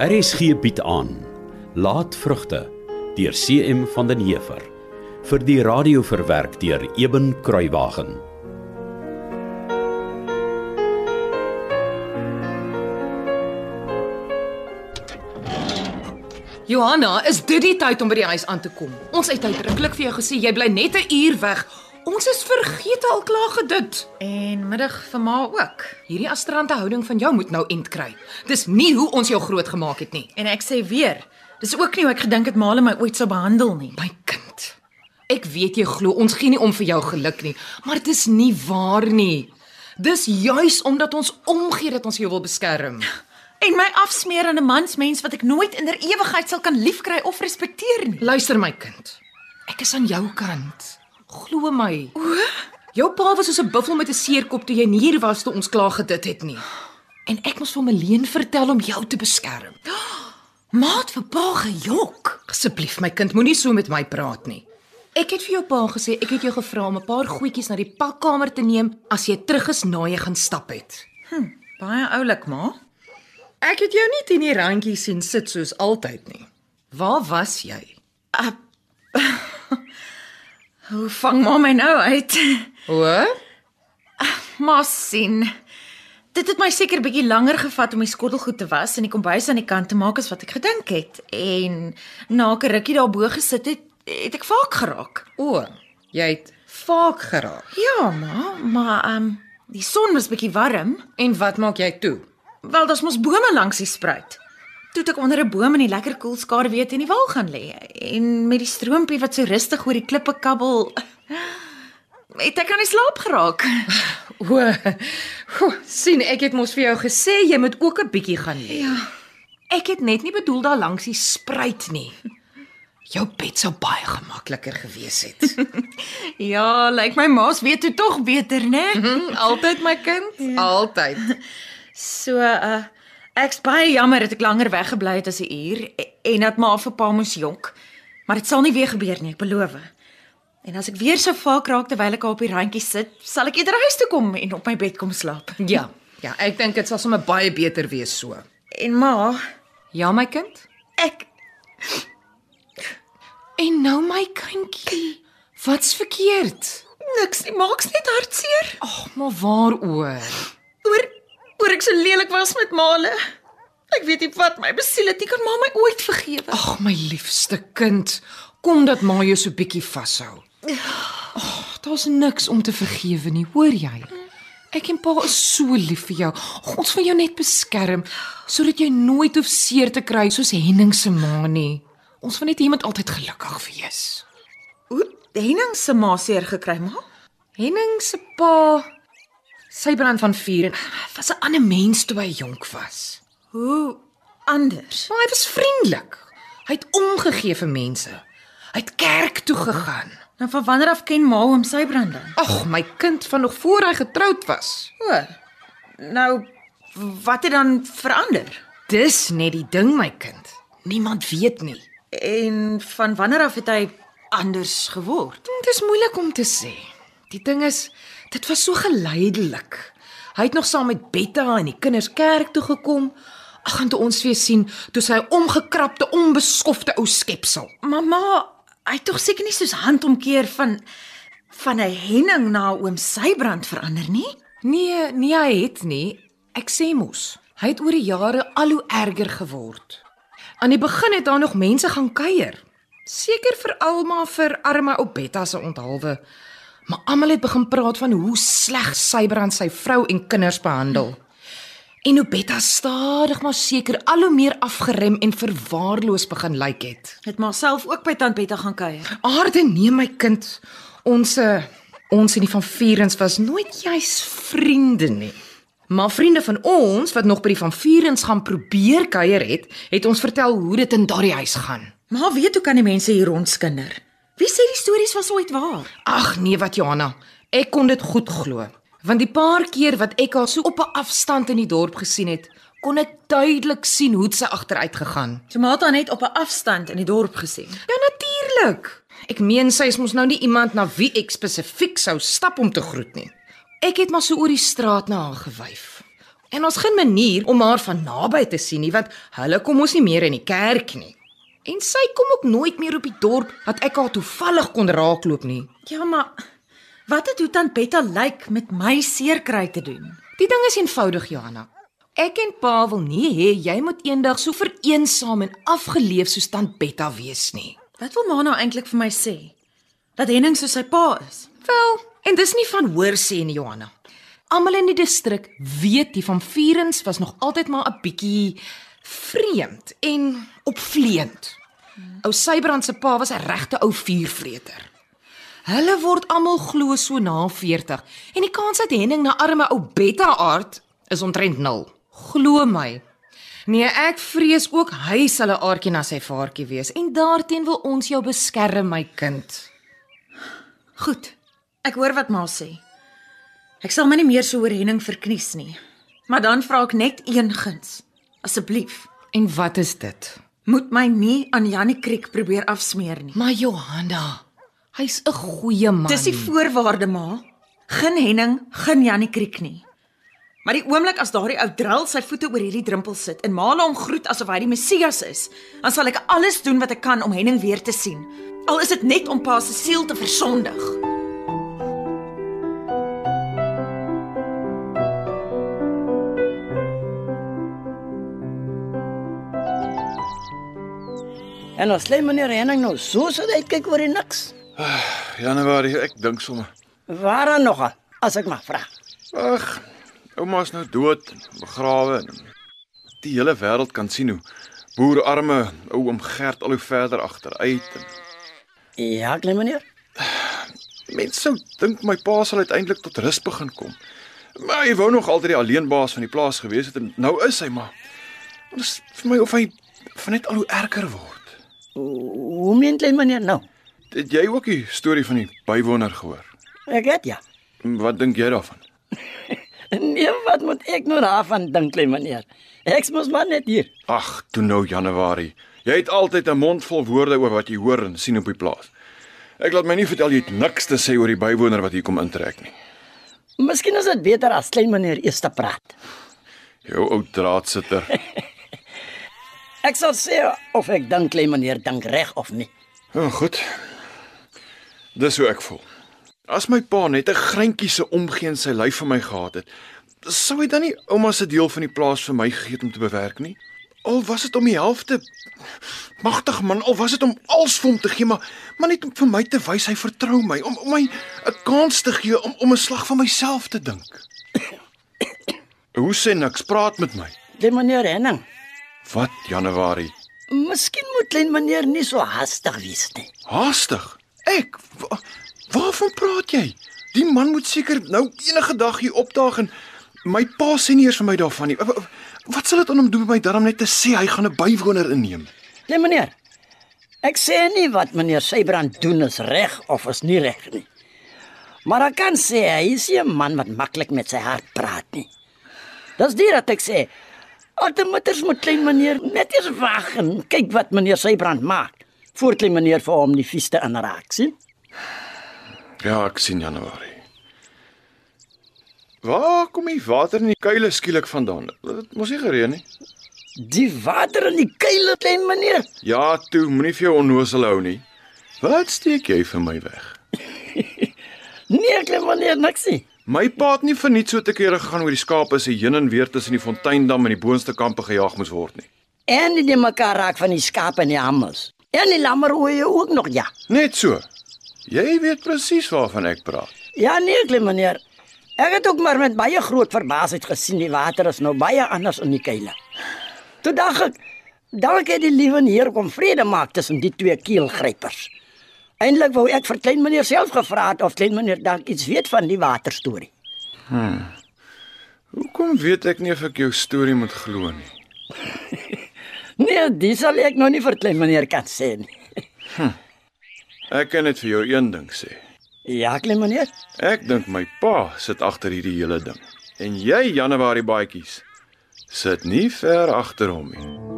RSG bied aan Laat vrugte deur CM van den Heever vir die radio verwerk deur Eben Kruiwagen. Johanna, is dit die tyd om by die huis aan te kom? Ons het uitdruklik vir jou gesê jy bly net 'n uur weg. Ons is vergeet al klaar gedit. En middag vir ma ook. Hierdie astrante houding van jou moet nou end kry. Dis nie hoe ons jou groot gemaak het nie. En ek sê weer, dis ook nie hoe ek gedink het ma my ooit sou behandel nie. My kind. Ek weet jy glo ons gee nie om vir jou geluk nie, maar dit is nie waar nie. Dis juis omdat ons omgee dat ons jou wil beskerm. En my afsmeer aan 'n mansmens wat ek nooit in der ewigheid sal kan liefkry of respekteer nie. Luister my kind. Ek is aan jou kant. Glo my. O, jou pa was soos 'n buffel met 'n seerkop toe jy nie hier was toe ons klaar gedit het nie. En ek moes vir Meleen vertel om jou te beskerm. Maat vir pa gejok. Asseblief my kind, moenie so met my praat nie. Ek het vir jou pa gesê ek het jou gevra om 'n paar goedjies na die pakkamer te neem as jy terug is na jy gaan stap het. Hm, baie oulik, ma. Ek het jou nie teen die randjie sien sit soos altyd nie. Waar was jy? Uh, hoe vang ma my nou uit? O? Ma sien. Dit het my seker bietjie langer gevat om die skottelgoed te was en die kombuis aan die kant te maak as wat ek gedink het. En na 'n rukkie daarbo gesit het, het ek vaak geraak. O, jy het vaak geraak. Ja, ma, maar ehm um, die son was bietjie warm. En wat maak jy toe? Wel, daar's mos bome langs die spruit. Toe ek onder 'n boom in die lekker koel skaduwee teen die wal gaan lê en met die stroompie wat so rustig oor die klippe kabbel, het ek aan die slaap geraak. O, goh, sien ek het mos vir jou gesê jy moet ook 'n bietjie gaan lê. Ja. Ek het net nie bedoel daar langs die spruit nie. Jou bed sou baie gemakliker gewees het. Ja, lyk my ma's weet toe tog beter, né? Hm, Altyd my kind, ja. altyd. So uh ek's baie jammer dat ek langer weggebly het as 'n uur en dat ma vir pa moes jonk. Maar dit sal nie weer gebeur nie, ek beloof. En as ek weer so vaak raak terwyl ek op die randjie sit, sal ek eerder huis toe kom en op my bed kom slaap. Ja, ja, ek dink dit sal sommer baie beter wees so. En ma, Ja my kind? ek En nou my kindjie, wat's verkeerd? niks nie, maak's net hartseer. Ag, maar waaroor? Oor oor ek so lelik was met Male. Ek weet nie wat my besiel het nie, kan ma my ooit vergewe. Ag, my liefste kind, kom dat ma jou so bietjie vashou. Ag, daar's niks om te vergewe nie, hoor jy? Ek en pa is so lief vir jou. Ag, ons wil jou net beskerm sodat jy nooit hoef seer te kry soos Henning se ma nie. Ons wil net iemand altyd gelukkig wees. Hoe Henning se ma seer gekry, ma? Henning se pa sy brand van vuur en was 'n ander mens toe hy jonk was. Hoe anders? Maar hy was vriendelik. Hy het omgegee vir mense. Hy het kerk toe gegaan. Nou van wanneer af ken ma hom sy brand dan? Ag, my kind van nog voor hy getroud was. O. Nou wat het dan verander? Dis net die ding, my kind. Niemand weet nie. En van wanneer af het hy anders geword? Dit is moeilik om te sê. Die ding is, dit was so geleidelik. Hy het nog saam met Betta en die kinders kerk toe gekom. Ag, en toe ons weer sien, toe sy omgekrapte, onbeskofte ou skepsel. Mamma, hy het tog seker nie soos handomkeer van van 'n henning na oom Sybrand verander nie? Nee, nee hy het nie. Ek sê mos, hy het oor die jare al hoe erger geword. Aan die begin het daar nog mense gaan kuier. Seker vir Alma vir arme ou Betta se onthaalwe. Maar almal het begin praat van hoe sleg Sybrand sy vrou en kinders behandel. En hoe Betta stadig maar seker al hoe meer afgerem en verwaarloos begin lyk het. Het maar self ook by tant Betta gaan kuier. Aarde nee my kind. Ons eh, ons en die van Vierens was nooit juis vriende nie. Maar vriende van ons wat nog by die van Vierens gaan probeer kuier het, het ons vertel hoe dit in daardie huis gaan. Maar weet hoe kan die mense hier rondskinder? Wie sê die stories was ooit waar? Ag nee wat Johanna, ek kon dit goed glo. Want die paar keer wat ek haar so op 'n afstand in die dorp gesien het, kon ek duidelik sien hoe dit sy agteruit gegaan. So maar het haar net op 'n afstand in die dorp gesien. Ja, natuurlik. Ek meen sy is mos nou nie iemand na wie ek spesifiek sou stap om te groet nie. Ek het maar so oor die straat na haar gewyf. En ons geen manier om haar van naby te sien nie, want hulle kom mos nie meer in die kerk nie. En sy kom ook nooit meer op die dorp dat ek haar toevallig kon raakloop nie. Ja, maar wat het hoe tant Betta lyk met my seerkry te doen? Die ding is eenvoudig, Johanna. Ek en Pa wil nie hê jy moet eendag so vereensaam en afgeleef soos tant Betta wees nie. Wat wil ma nou eintlik vir my sê? Dat Henning so sy pa is. Wel, en dis nie van hoor sê nie, Johanna. Almal in die distrik weet die van Vierens was nog altyd maar 'n bietjie vreemd en opvleend. Ou Sybrand se pa was 'n regte ou vuurvreter. Hulle word almal glo so na 40 en die kans dat Henning na arme ou Betta aard is omtrent nul. Glo my. Nee, ek vrees ook hy sal 'n aardjie na sy vaartjie wees en daarteen wil ons jou beskerm, my kind. Goed. Ek hoor wat ma sê. Ek sal my nie meer so oor Henning verknies nie. Maar dan vra ek net een guns. Asseblief, En wat is dit? Moet my nie aan Jannie Kriek probeer afsmeer nie. Maar Johanna, hy's 'n goeie man. Dis die voorwaarde, ma. Geen Henning, geen Jannie Kriek nie. Maar die oomblik as daardie ou dril sy voete oor hierdie drempel sit en Mala hom groet asof hy die Messias is, dan sal ek alles doen wat ek kan om Henning weer te sien. Al is dit net om pa se siel te versondig. En ons lê meneer Henning nou so so uitkyk oor die niks. Januarie, ek dink sommer. Waaraan nog as ek mag vra? Ag, ouma's nou dood, begrawe die hele wêreld kan sien hoe boerarme ou oom Gert al hoe verder agteruit en Ja, klein meneer. mense sou dink my pa sal uiteindelik tot rus begin kom. Maar hy wou nog altyd die alleenbaas van die plaas gewees het en nou is hy maar. Dit is vir my of hy van net al hoe erger word. Hoe meen klein meneer nou? Het jy ook die storie van die bywoner gehoor? Ek het ja. Wat dink jy daarvan? Nee, wat moet ek nou daarvan dink, klein meneer? Ek mos maar net hier. Ag, toe nou Januarie. Jy het altyd 'n mond vol woorde oor wat jy hoor en sien op die plaas. Ek laat my nie vertel jy het niks te sê oor die bywoner wat hier kom intrek nie. Miskien is dit beter as klein meneer eers te praat. Jou ou draadsitter. Ek sal sê of ek dink klein meneer dink reg of nie. Ja, goed. Dis hoe ek voel. As my pa net 'n greintjie se omgee in sy lyf vir my gehad het, sou hy dan nie ouma se deel van die plaas vir my gegee het om te bewerk nie? Al was dit om die helfte. Magtig man, al was dit om alles vir hom te gee, maar maar net om vir my te wys hy vertrou my, om, om my 'n kans te gee om om 'n slag van myself te dink. Hoe sê niks, praat met my. Klein meneer Henning, Wat Januarie? miskien moet klein meneer nie so hastig wees nie. Haastig. Ek wa, Waarvan praat jy? Die man moet seker nou enige dag hier opdaag en my pa sê nie eers vir my daarvan nie. Wa- wa- Wat sal dit aan hom doen met my darm net te sê hy gaan 'n bywoner inneem? Klein meneer. Ek sê nie wat meneer Sybrand doen is reg of is nie reg nie. Maar ek kan sê hy is 'n man wat maklik met sy hart praat nie. Dis dit wat ek sê. Altematers moet klein meneer net eers wag en kyk wat meneer Sybrand maak. Voor klein meneer vir hom die vieste aanraak, sien? Ja, ek sien Januarie. Waar kom die water in die kuile skielik vandaan? Dit mos nie gereën nie. Die water in die kuile klein meneer. Ja, toe, moenie vir jou onnosel hou nie. Wat steek jy vir my weg? Nee, klein meneer, niks nie. My pa het nie verniet so te kere gegaan oor die skape se heen en weer tussen die Fonteindam en die boonste kampe gejaag moes word nie. En die mekaar raak van die skape en die hammers. En die lammerhoë ook nog, ja. Net so. Jy weet presies waarvan ek praat. Ja nee, klein meneer. Ek het ook maar met baie groot verbaasheid gesien die water is nou baie anders in die kuile. Toe dink ek, dalk het die liewe Heer kom vrede maak tussen die twee keelgrypers. Eindelik wou ek vir klein meneer self gevra het of klein meneer dalk iets weet van die waterstorie. Hoekom weet ek nie of ek jou storie moet glo nie? Nee, dis sal ek nou nie vir klein meneer kan sê nie. Ek kan net vir jou een ding sê. Ja, klein meneer. Ek dink my pa sit agter hierdie hele ding. En jy Januarie baadjies. sit nie ver agter hom nie.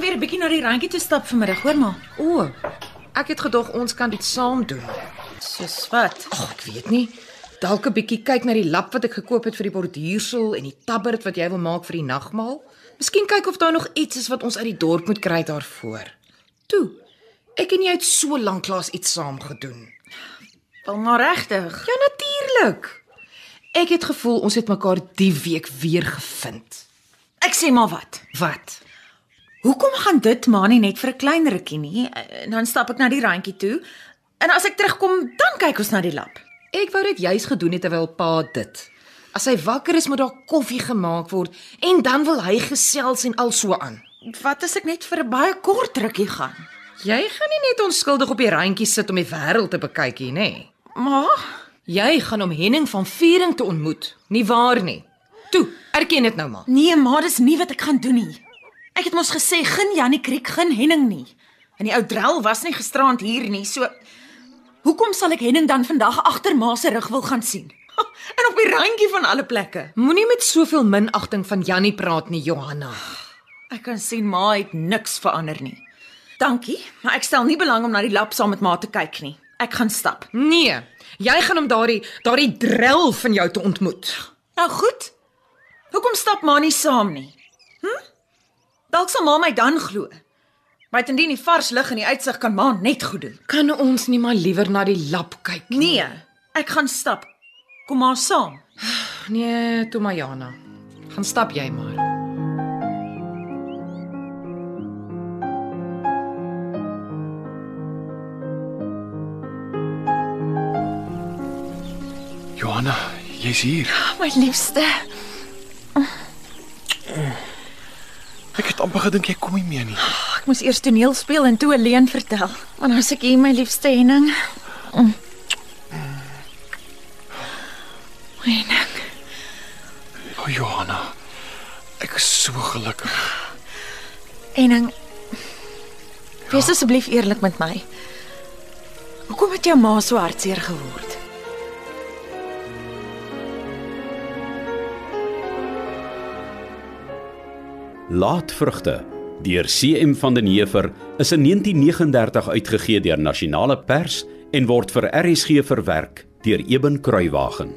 Gaan weer 'n bietjie na die randjie toe stap vanmiddag, hoor maar. O, ek het gedog ons kan dit saam doen. Soos wat? Ag, ek weet nie. Dalk 'n bietjie kyk na die lap wat ek gekoop het vir die borduursel en die tabbert wat jy wil maak vir die nagmaal. Miskien kyk of daar nog iets is wat ons uit die dorp moet kry daarvoor. Toe. Ek en jy het so lank lank iets saam gedoen. Wel maar regtig. Ja, natuurlik. Ek het gevoel ons het mekaar die week weer gevind. Ek sê maar wat. Wat? Hoekom gaan dit maar nie net vir 'n klein rukkie nie? En dan stap ek na die randjie toe. En as ek terugkom, dan kyk ons na die lap. Ek wou dit juis gedoen het terwyl pa dit. As hy wakker is, moet daar koffie gemaak word en dan wil hy gesels en al so aan. Wat as ek net vir 'n baie kort rukkie gaan? Jy gaan nie net onskuldig op die randjie sit om die wêreld te bekyk hier, nê? Maar Jy gaan om Henning van Viering te ontmoet, nie waar nie? Toe, erken dit nou maar. nee, maar dis nie wat ek gaan doen nie. Ek het mos gesê geen Jannie Kriek, geen Henning nie. En die ou drel was nie gisterand hier nie, so hoekom sal ek Henning dan vandag agter ma se rug wil gaan sien? En op die randjie van alle plekke. Moenie met soveel minagting van Jannie praat nie, Johanna. Ek kan sien ma het niks verander nie. Dankie, maar ek stel nie belang om na die lap saam met ma te kyk nie. Ek gaan stap. Nee, jy gaan hom daardie daardie drel van jou te ontmoet. Nou goed. Hoekom stap ma nie saam nie? Hm? Dalk sal ma my dan glo. Buitendien die vars lug en die uitsig kan ma net goed doen. Kan ons nie maar liewer na die lap kyk nie? Nee, ek gaan stap. Kom maar saam. Nee, toe maar Jana. Gaan stap jy maar. Johanna, jy's hier. My liefste. Ek het amper gedink jy kom nie meer nie. Ek moes eers toneel speel en toe alleen vertel. Want nou as ek hier my liefste Henning. Mm. Henning, O, oh, Johanna. Ek is so gelukkig. Henning. Wees asseblief eerlik met my. Hoekom het jou ma so hartseer geword? Laatvrugte deur CM van den Heever is in 1939 uitgegee deur Nasionale Pers en word vir RSG verwerk deur Eben Kruiwagen.